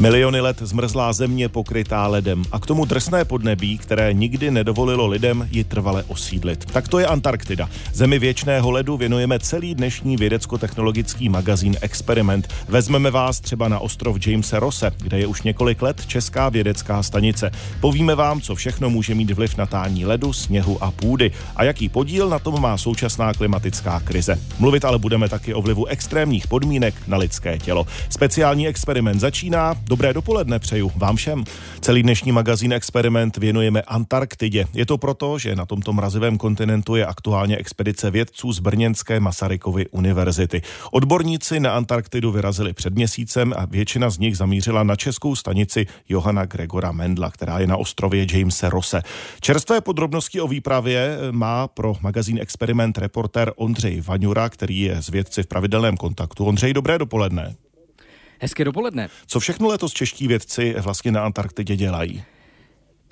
Miliony let zmrzlá země pokrytá ledem a k tomu drsné podnebí, které nikdy nedovolilo lidem ji trvale osídlit. Tak to je Antarktida. Zemi věčného ledu věnujeme celý dnešní vědecko-technologický magazín Experiment. Vezmeme vás třeba na ostrov Jamesa Rosse, kde je už několik let česká vědecká stanice. Povíme vám, co všechno může mít vliv na tání ledu, sněhu a půdy a jaký podíl na tom má současná klimatická krize. Mluvit ale budeme taky o vlivu extrémních podmínek na lidské tělo. Speciální experiment začíná. Dobré dopoledne přeju vám všem. Celý dnešní magazín Experiment věnujeme Antarktidě. Je to proto, že na tomto mrazivém kontinentu je aktuálně expedice vědců z Brněnské Masarykovy univerzity. Odborníci na Antarktidu vyrazili před měsícem a většina z nich zamířila na českou stanici Johana Gregora Mendla, která je na ostrově Jamese Rosse. Čerstvé podrobnosti o výpravě má pro magazín Experiment reportér Ondřej Vaňura, který je s vědci v pravidelném kontaktu. Ondřej, dobré dopoledne. Hezké dopoledne. Co všechno letos čeští vědci vlastně na Antarktidě dělají?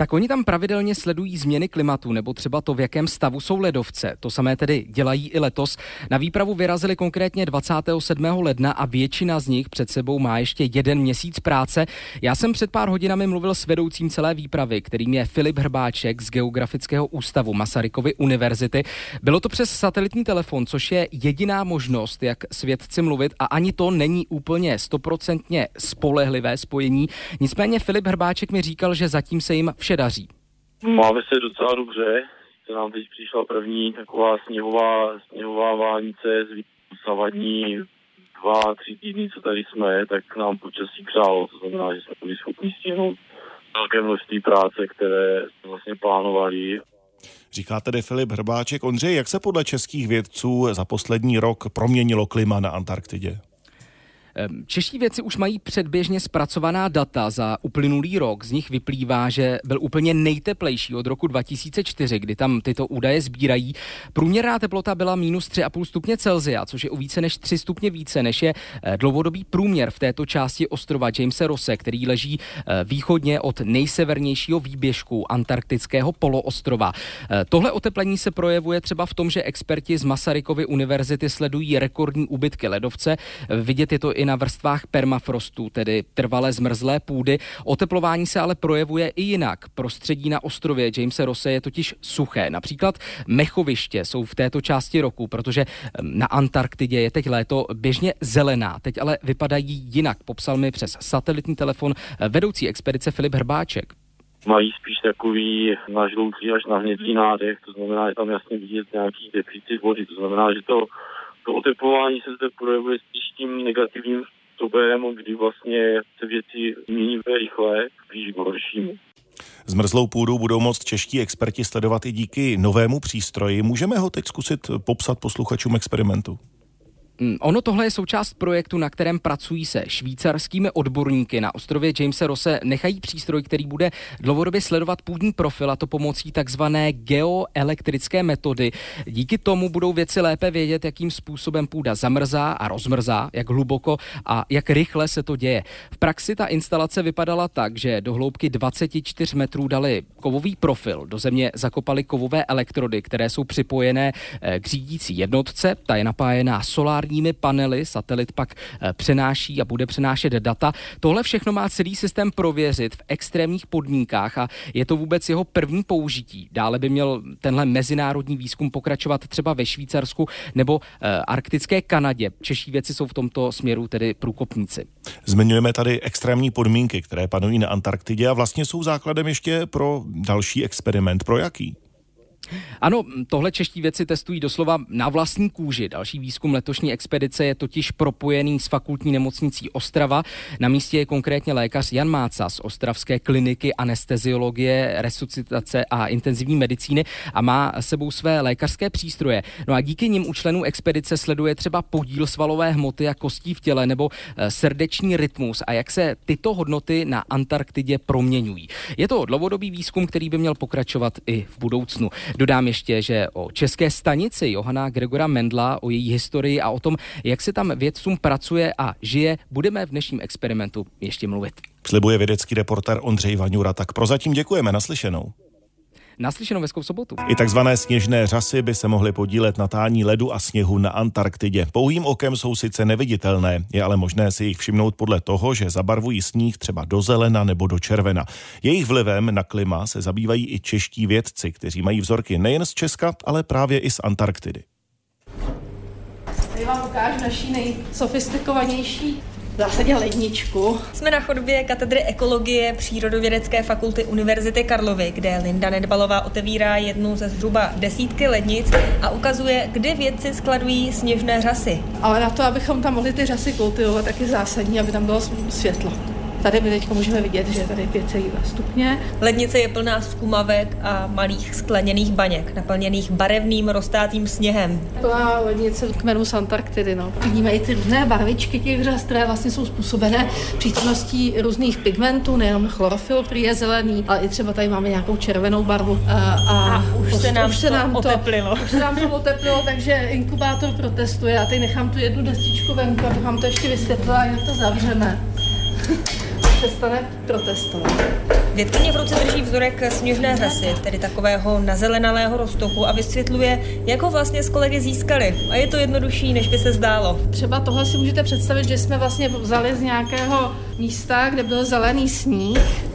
Tak oni tam pravidelně sledují změny klimatu nebo třeba to, v jakém stavu jsou ledovce. To samé tedy dělají i letos. Na výpravu vyrazili konkrétně 27. ledna a většina z nich před sebou má ještě jeden měsíc práce. Já jsem před pár hodinami mluvil s vedoucím celé výpravy, kterým je Filip Hrbáček z Geografického ústavu Masarykovy univerzity. Bylo to přes satelitní telefon, což je jediná možnost, jak s vědci mluvit a ani to není úplně stoprocentně spolehlivé spojení. Nicméně Filip Hrbáček mi říkal, že zatím se jim vše daří? Máme se docela dobře. Se nám teď přišla první taková sněhová, sněhová vánice z zavadní dva, tři týdny, co tady jsme, tak nám počasí přálo. To znamená, že jsme byli schopni stihnout velké množství práce, které jsme vlastně plánovali. Říká tedy Filip Hrbáček. Ondřej, jak se podle českých vědců za poslední rok proměnilo klima na Antarktidě? Ehm, čeští věci už mají předběžně zpracovaná data za uplynulý rok. Z nich vyplývá, že byl úplně nejteplejší od roku 2004, kdy tam tyto údaje sbírají. Průměrná teplota byla minus 3,5 stupně Celzia, což je o více než 3 stupně více, než je eh, dlouhodobý průměr v této části ostrova Jamesa Rosse, který leží eh, východně od nejsevernějšího výběžku antarktického poloostrova. Eh, tohle oteplení se projevuje třeba v tom, že experti z Masarykovy univerzity sledují rekordní úbytky ledovce. Vidět je to i na vrstvách permafrostu, tedy trvalé zmrzlé půdy. Oteplování se ale projevuje i jinak. Prostředí na ostrově Jamesa Rosse je totiž suché. Například mechoviště jsou v této části roku, protože na Antarktidě je teď léto běžně zelená. Teď ale vypadají jinak, popsal mi přes satelitní telefon vedoucí expedice Filip Hrbáček mají spíš takový nažloutý až na hnědý nádech, to znamená, že tam jasně vidět nějaký deficit vody, to znamená, že to to oteplování se zde projevuje spíš tím negativním způsobem, kdy vlastně se věci mění rychle, spíš k horšímu. Zmrzlou půdu budou moct čeští experti sledovat i díky novému přístroji. Můžeme ho teď zkusit popsat posluchačům experimentu? Mm, ono tohle je součást projektu, na kterém pracují se švýcarskými odborníky. Na ostrově Jamesa Rosse nechají přístroj, který bude dlouhodobě sledovat půdní profil, a to pomocí takzvané geoelektrické metody. Díky tomu budou věci lépe vědět, jakým způsobem půda zamrzá a rozmrzá, jak hluboko a jak rychle se to děje. V praxi ta instalace vypadala tak, že do hloubky 24 metrů dali kovový profil, do země zakopali kovové elektrody, které jsou připojené eh, k řídící jednotce, ta je napájená solární solárními panely, satelit pak eh, přenáší a bude přenášet data. Tohle všechno má celý systém prověřit v extrémních podmínkách a je to vůbec jeho první použití. Dále by měl tenhle mezinárodní výzkum pokračovat třeba ve Švýcarsku nebo eh, arktické Kanadě. Čeští věci jsou v tomto směru tedy průkopníci. Zmiňujeme tady extrémní podmínky, které panují na Antarktidě a vlastně jsou základem ještě pro další experiment. Pro jaký? Ano, tohle čeští věci testují doslova na vlastní kůži. Další výzkum letošní expedice je totiž propojený s fakultní nemocnicí Ostrava. Na místě je konkrétně lékař Jan Máca z Ostravské kliniky anesteziologie, resuscitace a intenzivní medicíny a má sebou své lékařské přístroje. No a díky nim u členů expedice sleduje třeba podíl svalové hmoty a kostí v těle nebo eh, srdeční rytmus a jak se tyto hodnoty na Antarktidě proměňují. Je to dlouhodobý výzkum, který by měl pokračovat i v budoucnu. Dodám ještě, že o české stanici Johana Gregora Mendla, o její historii a o tom, jak se tam vědcům pracuje a žije, budeme v dnešním experimentu ještě mluvit. Slibuje vědecký reporter Ondřej Vaňura, tak prozatím děkujeme, naslyšenou. Naslyšenou hezkou sobotu. I takzvané sněžné řasy by se mohly podílet na tání ledu a sněhu na Antarktidě. Pouhým okem jsou sice neviditelné, je ale možné si jich všimnout podle toho, že zabarvují sníh třeba do zelena nebo do červena. Jejich vlivem na klima se zabývají i čeští vědci, kteří mají vzorky nejen z Česka, ale právě i z Antarktidy. Tady vám ukážu naší nejsofistikovanější zásadě ledničku. Jsme na chodbě katedry ekologie Přírodovědecké fakulty Univerzity Karlovy, kde Linda Nedbalová otevírá jednu ze zhruba desítky lednic a ukazuje, kde vědci skladují sněžné řasy. Ale na to, abychom tam mohli ty řasy kultivovat, tak je zásadní, aby tam bylo světlo. Tady my teď můžeme vidět, že je tady 5,2 stupně. Lednice je plná zkumavek a malých skleněných baněk, naplněných barevným roztátým sněhem. Plná lednice kmenu z Antarktidy. No. Vidíme i ty různé barvičky těch řas, které vlastně jsou způsobené přítomností různých pigmentů, nejenom chlorofil, prý je zelený, ale i třeba tady máme nějakou červenou barvu. A, a, a už, se nám, už se nám to oteplilo. Už se nám to oteplilo, takže inkubátor protestuje. Já tady nechám tu jednu destičku venku, abych vám to ještě vysvětlila, jak to zavřeme přestane protestovat. Vědkyně v ruce drží vzorek sněžné řasy, tedy takového nazelenalého roztoku a vysvětluje, jak ho vlastně s kolegy získali. A je to jednodušší, než by se zdálo. Třeba tohle si můžete představit, že jsme vlastně vzali z nějakého místa, kde byl zelený sníh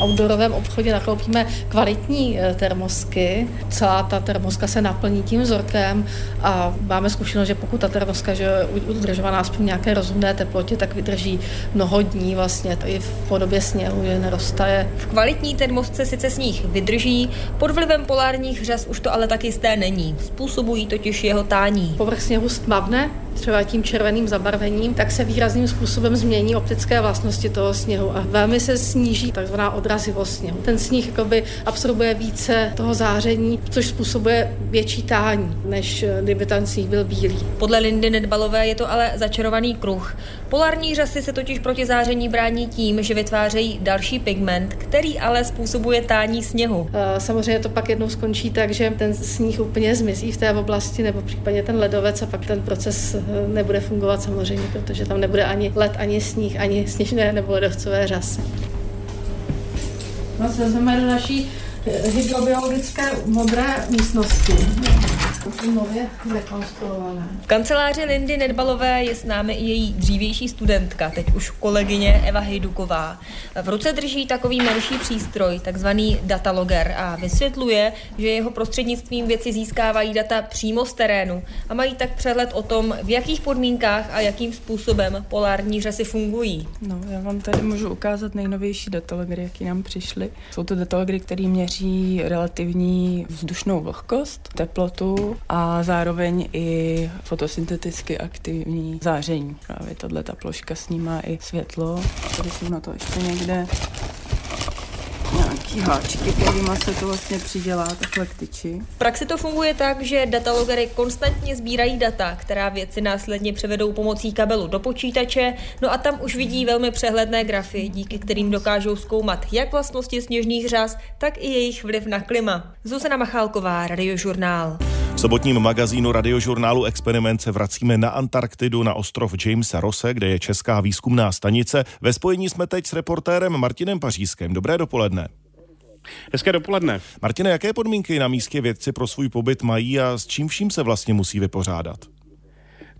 outdoorovém obchodě nakoupíme kvalitní eh, termosky. Celá ta termoska se naplní tím vzorkem a máme zkušenost, že pokud ta termoska že je udržovaná aspoň nějaké rozumné teplotě, tak vydrží mnoho dní vlastně i v podobě sněhu, že neroztaje. V kvalitní termosce sice sníh vydrží, pod vlivem polárních řas už to ale tak jisté není. Způsobují totiž jeho tání. Povrch sněhu stmavne, třeba tím červeným zabarvením, tak se výrazným způsobem změní optické vlastnosti toho sněhu a velmi se sníží takzvaná odrazivost sněhu. Ten sníh jakoby absorbuje více toho záření, což způsobuje větší tání, než kdyby ten sníh byl bílý. Podle Lindy Nedbalové je to ale začarovaný kruh. Polární řasy se totiž proti záření brání tím, že vytvářejí další pigment, který ale způsobuje tání sněhu. Samozřejmě to pak jednou skončí tak, že ten sníh úplně zmizí v té oblasti, nebo případně ten ledovec a pak ten proces nebude fungovat samozřejmě, protože tam nebude ani led, ani sníh, ani sněžné nebo ledovcové řasy. No, se naší eh, hydrobiologické modré místnosti nově rekonstruované. V kanceláři Lindy Nedbalové je s námi i její dřívější studentka, teď už kolegyně Eva Hejduková. V ruce drží takový menší přístroj, takzvaný dataloger a vysvětluje, že jeho prostřednictvím věci získávají data přímo z terénu a mají tak přehled o tom, v jakých podmínkách a jakým způsobem polární řasy fungují. No, já vám tady můžu ukázat nejnovější datalogery, jaký nám přišly. Jsou to datalogery, které měří relativní vzdušnou vlhkost, teplotu, a zároveň i fotosynteticky aktivní záření. Právě tahle ta ploška snímá i světlo. Tady jsou na to ještě někde nějaký háčky, kterýma se to vlastně přidělá takhle k tyči. V praxi to funguje tak, že datalogery konstantně sbírají data, která věci následně převedou pomocí kabelu do počítače, no a tam už vidí velmi přehledné grafy, díky kterým dokážou zkoumat jak vlastnosti sněžných řas, tak i jejich vliv na klima. Zuzana Machálková, Radiožurnál. V sobotním magazínu radiožurnálu Experiment se vracíme na Antarktidu na ostrov Jamesa Rose, kde je česká výzkumná stanice. Ve spojení jsme teď s reportérem Martinem Pařískem. Dobré dopoledne. Hezké dopoledne. Martine, jaké podmínky na místě vědci pro svůj pobyt mají a s čím vším se vlastně musí vypořádat?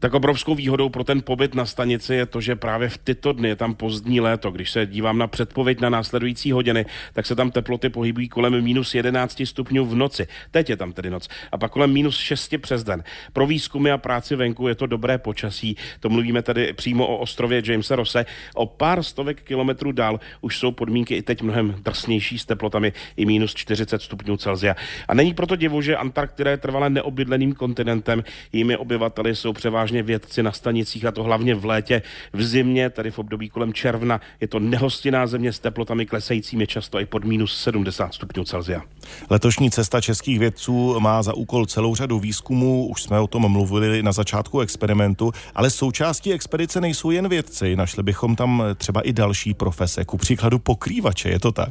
Tak obrovskou výhodou pro ten pobyt na stanici je to, že právě v tyto dny je tam pozdní léto. Když se dívám na předpověď na následující hodiny, tak se tam teploty pohybují kolem minus 11 stupňů v noci. Teď je tam tedy noc. A pak kolem minus 6 přes den. Pro výzkumy a práci venku je to dobré počasí. To mluvíme tady přímo o ostrově Jamesa Rose. O pár stovek kilometrů dál už jsou podmínky i teď mnohem drsnější s teplotami i minus 40 stupňů Celsia. A není proto divu, že Antarktida je trvale neobydleným kontinentem. Jejími obyvateli jsou převážně převážně vědci na stanicích, a to hlavně v létě. V zimě, tady v období kolem června, je to nehostinná země s teplotami klesajícími často i pod minus 70 stupňů Celsia. Letošní cesta českých vědců má za úkol celou řadu výzkumů, už jsme o tom mluvili na začátku experimentu, ale součástí expedice nejsou jen vědci, našli bychom tam třeba i další profese, ku příkladu pokrývače, je to tak?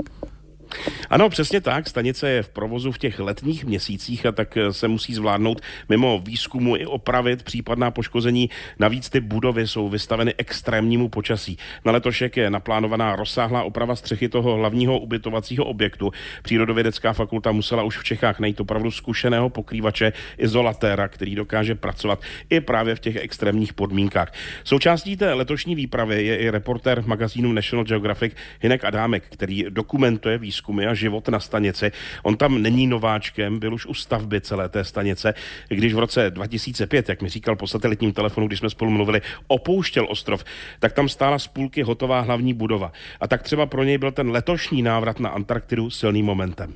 Ano, přesně tak. Stanice je v provozu v těch letních měsících a tak se musí zvládnout mimo výzkumu i opravit případná poškození. Navíc ty budovy jsou vystaveny extrémnímu počasí. Na letošek je naplánovaná rozsáhlá oprava střechy toho hlavního ubytovacího objektu. Přírodovědecká fakulta musela už v Čechách najít opravdu zkušeného pokrývače izolatéra, který dokáže pracovat i právě v těch extrémních podmínkách. Součástí té letošní výpravy je i reportér magazínu National Geographic Hinek Adámek, který dokumentuje výzkumy a život na stanici. On tam není nováčkem, byl už u stavby celé té stanice, když v roce 2005, jak mi říkal po satelitním telefonu, když jsme spolu mluvili, opouštěl ostrov, tak tam stála z půlky hotová hlavní budova. A tak třeba pro něj byl ten letošní návrat na Antarktidu silným momentem.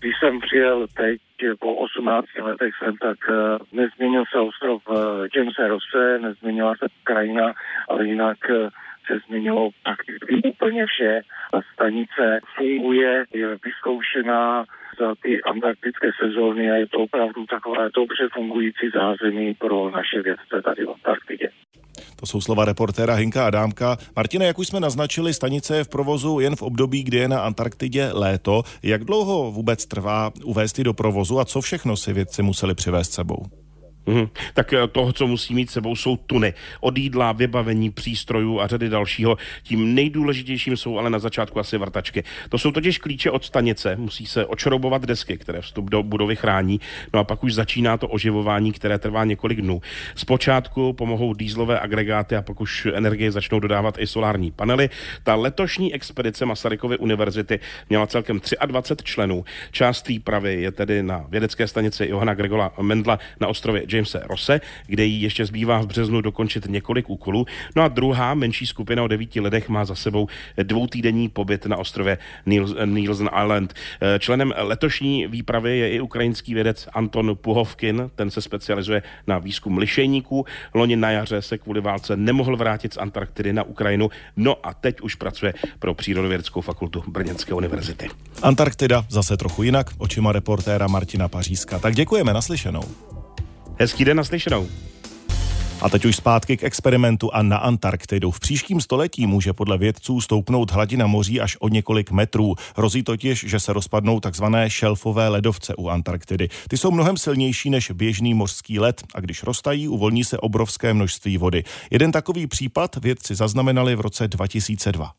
Když jsem přijel teď po 18 letech jsem, tak uh, nezměnil se ostrov uh, Jamesa Rosse, nezměnila se krajina, ale jinak uh, se změnilo prakticky úplně vše. Ta stanice funguje, je vyzkoušená za ty antarktické sezóny a je to opravdu takové dobře fungující zázemí pro naše vědce tady v Antarktidě. To jsou slova reportéra Hinka Adámka. Martine, jak už jsme naznačili, stanice je v provozu jen v období, kdy je na Antarktidě léto. Jak dlouho vůbec trvá uvést do provozu a co všechno si vědci museli přivést sebou? Mm-hmm. Tak eh, toho, co musí mít sebou, jsou tuny. Od jídla, vybavení, přístrojů a řady dalšího. Tím nejdůležitějším jsou ale na začátku asi vrtačky. To jsou totiž klíče od stanice. Musí se očroubovat desky, které vstup do budovy chrání. No a pak už začíná to oživování, které trvá několik dnů. Zpočátku pomohou dýzlové agregáty a pak už energie začnou dodávat i solární panely. Ta letošní expedice Masarykovy univerzity měla celkem 23 členů. Část výpravy je tedy na vědecké stanici Johana Gregola Mendla na ostrově Jamese Rose, kde jí ještě zbývá v březnu dokončit několik úkolů. No a druhá menší skupina o devíti lidech má za sebou dvoutýdenní pobyt na ostrově Nielsen Island. Členem letošní výpravy je i ukrajinský vědec Anton Puhovkin, ten se specializuje na výzkum lišejníků. Loni na jaře se kvůli válce nemohl vrátit z Antarktidy na Ukrajinu, no a teď už pracuje pro Přírodovědeckou fakultu Brněnské univerzity. Antarktida zase trochu jinak, očima reportéra Martina Pařízka. Tak děkujeme, naslyšenou. Hezký den naslyšenou. A teď už zpátky k experimentu a na Antarktidu. V příštím století může podle vědců stoupnout hladina moří až o několik metrů. Hrozí totiž, že se rozpadnou takzvané šelfové ledovce u Antarktidy. Ty jsou mnohem silnější než běžný mořský led a když roztají, uvolní se obrovské množství vody. Jeden takový případ vědci zaznamenali v roce 2002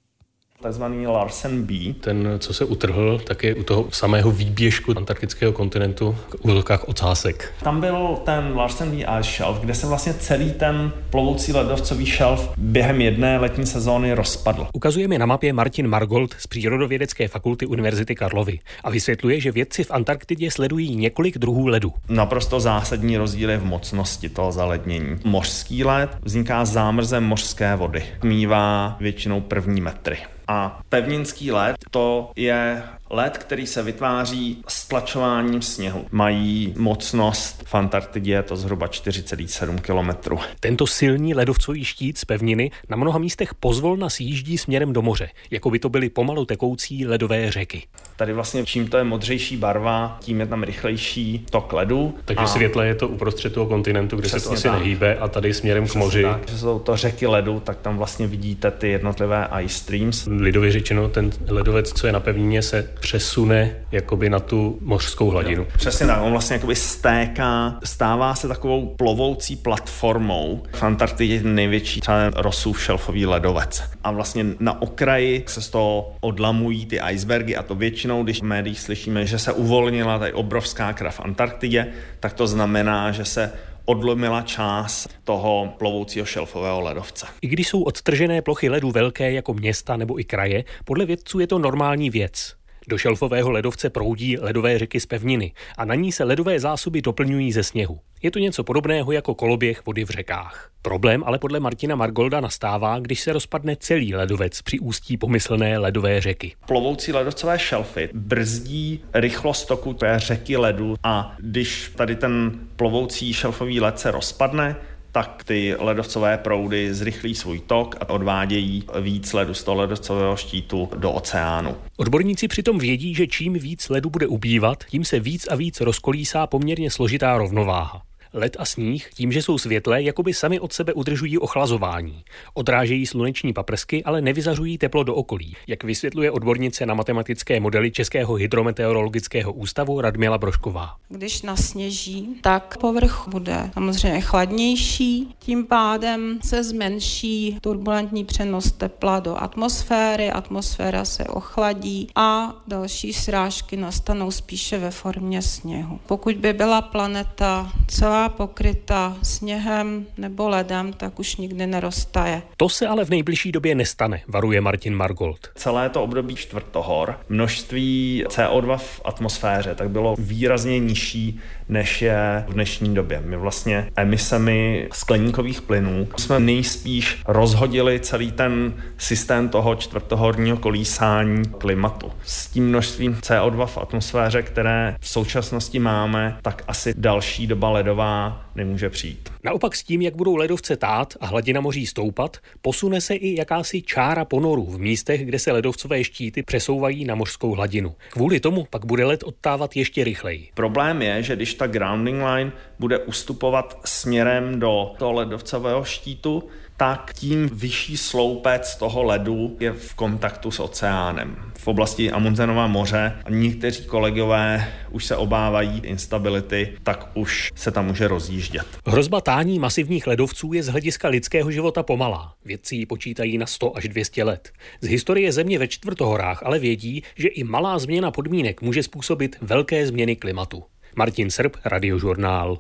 takzvaný Larsen B. Ten, co se utrhl, tak je u toho samého výběžku antarktického kontinentu u velkách ocásek. Tam byl ten Larsen B Ice Shelf, kde se vlastně celý ten plovoucí ledovcový šelf během jedné letní sezóny rozpadl. Ukazuje mi na mapě Martin Margold z Přírodovědecké fakulty Univerzity Karlovy a vysvětluje, že vědci v Antarktidě sledují několik druhů ledu. Naprosto zásadní rozdíl je v mocnosti toho zalednění. Mořský led vzniká zámrzem mořské vody. Mívá většinou první metry. A pevninský led to je led, který se vytváří stlačováním sněhu. Mají mocnost v Antarktidě je to zhruba 4,7 km. Tento silný ledovcový štít z pevniny na mnoha místech pozvolna sjíždí směrem do moře, jako by to byly pomalu tekoucí ledové řeky. Tady vlastně čím to je modřejší barva, tím je tam rychlejší tok ledu. Takže a... světle je to uprostřed toho kontinentu, kde Přesně se to asi tak. nehýbe a tady směrem Přesně k moři. Tak, že jsou to řeky ledu, tak tam vlastně vidíte ty jednotlivé ice streams. Lidově řečeno, ten ledovec, co je na pevnině, se přesune jakoby na tu mořskou hladinu. Jo, přesně tak, on vlastně jakoby stéká, stává se takovou plovoucí platformou. V Antarktidě je největší třeba Rossův šelfový ledovec. A vlastně na okraji se z toho odlamují ty icebergy a to většinou, když v médiích slyšíme, že se uvolnila tady obrovská krev v Antarktidě, tak to znamená, že se odlomila část toho plovoucího šelfového ledovce. I když jsou odtržené plochy ledu velké jako města nebo i kraje, podle vědců je to normální věc. Do šelfového ledovce proudí ledové řeky z pevniny a na ní se ledové zásoby doplňují ze sněhu. Je to něco podobného jako koloběh vody v řekách. Problém ale podle Martina Margolda nastává, když se rozpadne celý ledovec při ústí pomyslné ledové řeky. Plovoucí ledovcové šelfy brzdí rychlost toku té řeky ledu a když tady ten plovoucí šelfový led se rozpadne, tak ty ledovcové proudy zrychlí svůj tok a odvádějí víc ledu z toho ledovcového štítu do oceánu. Odborníci přitom vědí, že čím víc ledu bude ubývat, tím se víc a víc rozkolísá poměrně složitá rovnováha. Led a sníh tím, že jsou světlé, jakoby sami od sebe udržují ochlazování. Odrážejí sluneční paprsky, ale nevyzařují teplo do okolí, jak vysvětluje odbornice na matematické modely Českého hydrometeorologického ústavu Radmila Brošková. Když nasněží, tak povrch bude samozřejmě chladnější, tím pádem se zmenší turbulentní přenos tepla do atmosféry, atmosféra se ochladí a další srážky nastanou spíše ve formě sněhu. Pokud by byla planeta celá pokryta sněhem nebo ledem, tak už nikdy neroztaje. To se ale v nejbližší době nestane, varuje Martin Margold. Celé to období čtvrtohor, množství CO2 v atmosféře tak bylo výrazně nižší, než je v dnešní době. My vlastně emisemi skleníkových plynů jsme nejspíš rozhodili celý ten systém toho čtvrtohorního kolísání klimatu. S tím množstvím CO2 v atmosféře, které v současnosti máme, tak asi další doba ledová nemůže přijít. Naopak s tím, jak budou ledovce tát a hladina moří stoupat, posune se i jakási čára ponoru v místech, kde se ledovcové štíty přesouvají na mořskou hladinu. Kvůli tomu pak bude led odtávat ještě rychleji. Problém je, že když ta grounding line bude ustupovat směrem do toho ledovcového štítu, tak tím vyšší sloupec toho ledu je v kontaktu s oceánem. V oblasti Amundsenova moře a někteří kolegové už se obávají instability, tak už se tam může rozjíždět. Hrozba tání masivních ledovců je z hlediska lidského života pomalá. Vědci ji počítají na 100 až 200 let. Z historie země ve čtvrtohorách ale vědí, že i malá změna podmínek může způsobit velké změny klimatu. Martin Srb, Radiožurnál.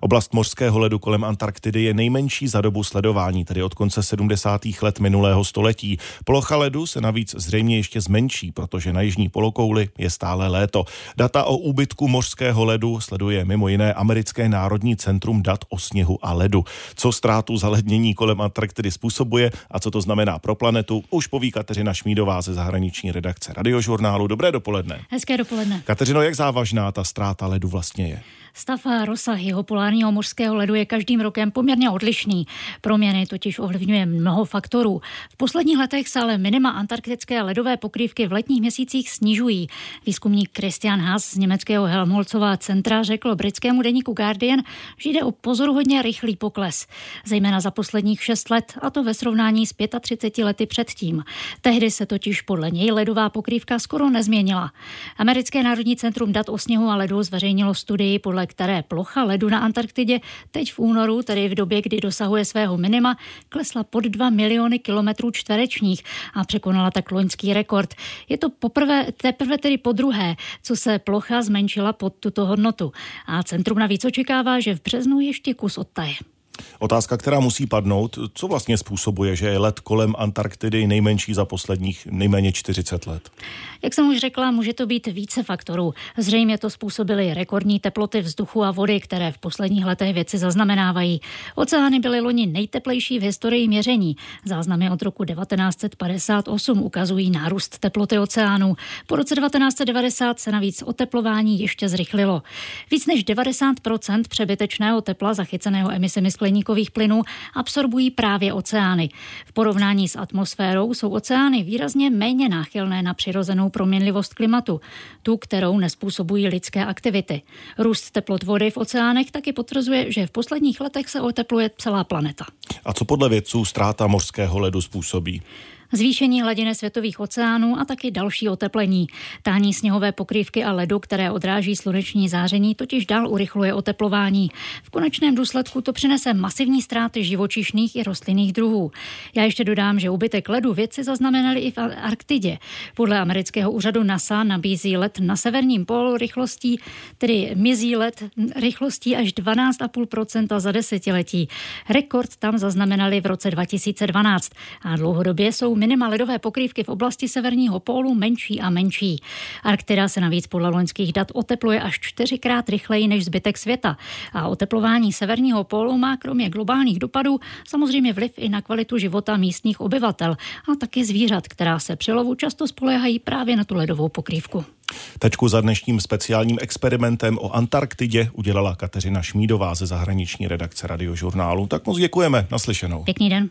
Oblast mořského ledu kolem Antarktidy je nejmenší za dobu sledování, tedy od konce 70. let minulého století. Plocha ledu se navíc zřejmě ještě zmenší, protože na jižní polokouli je stále léto. Data o úbytku mořského ledu sleduje mimo jiné Americké národní centrum dat o sněhu a ledu. Co ztrátu zalednění kolem Antarktidy způsobuje a co to znamená pro planetu, už poví Kateřina Šmídová ze zahraniční redakce radiožurnálu. Dobré dopoledne. Hezké dopoledne. Kateřino, jak závažná ta ztráta ledu vlastně je? Stav a rozsah jeho polárního mořského ledu je každým rokem poměrně odlišný. Proměny totiž ovlivňuje mnoho faktorů. V posledních letech se ale minima antarktické ledové pokrývky v letních měsících snižují. Výzkumník Christian Haas z německého Helmholtzova centra řekl britskému deníku Guardian, že jde o pozoruhodně rychlý pokles, zejména za posledních šest let, a to ve srovnání s 35 lety předtím. Tehdy se totiž podle něj ledová pokrývka skoro nezměnila. Americké národní centrum dat o sněhu a ledu zveřejnilo studii, podle které plocha ledu na Antarktidě teď v únoru, tedy v době, kdy dosahuje svého minima, klesla pod 2 miliony kilometrů čtverečních a překonala tak loňský rekord. Je to poprvé, teprve tedy po druhé, co se plocha zmenšila pod tuto hodnotu. A centrum navíc očekává, že v březnu ještě kus odtaje. Otázka, která musí padnout, co vlastně způsobuje, že je let kolem Antarktidy nejmenší za posledních nejméně 40 let? Jak jsem už řekla, může to být více faktorů. Zřejmě to způsobily rekordní teploty vzduchu a vody, které v posledních letech věci zaznamenávají. Oceány byly loni nejteplejší v historii měření. Záznamy od roku 1958 ukazují nárůst teploty oceánů. Po roce 1990 se navíc oteplování ještě zrychlilo. Víc než 90% přebytečného tepla zachyceného emisemi skleníkových plynů absorbují právě oceány. V porovnání s atmosférou jsou oceány výrazně méně náchylné na přirozenou proměnlivost klimatu, tu, kterou nespůsobují lidské aktivity. Růst teplot vody v oceánech taky potvrzuje, že v posledních letech se otepluje celá planeta. A co podle vědců ztráta mořského ledu způsobí? Zvýšení hladiny světových oceánů a taky další oteplení. Tání sněhové pokrývky a ledu, které odráží sluneční záření, totiž dál urychluje oteplování. V konečném důsledku to přinese masivní ztráty živočišných i rostlinných druhů. Já ještě dodám, že ubytek ledu vědci zaznamenali i v Arktidě. Podle amerického úřadu NASA nabízí let na severním pólu rychlostí, tedy mizí let rychlostí až 12,5% za desetiletí. Rekord tam zaznamenali v roce 2012 a dlouhodobě jsou minima ledové pokrývky v oblasti severního pólu menší a menší. Arktida se navíc podle loňských dat otepluje až čtyřikrát rychleji než zbytek světa. A oteplování severního pólu má kromě globálních dopadů samozřejmě vliv i na kvalitu života místních obyvatel a taky zvířat, která se při lovu často spolehají právě na tu ledovou pokrývku. Tečku za dnešním speciálním experimentem o Antarktidě udělala Kateřina Šmídová ze zahraniční redakce radiožurnálu. Tak moc děkujeme. Naslyšenou. Pěkný den.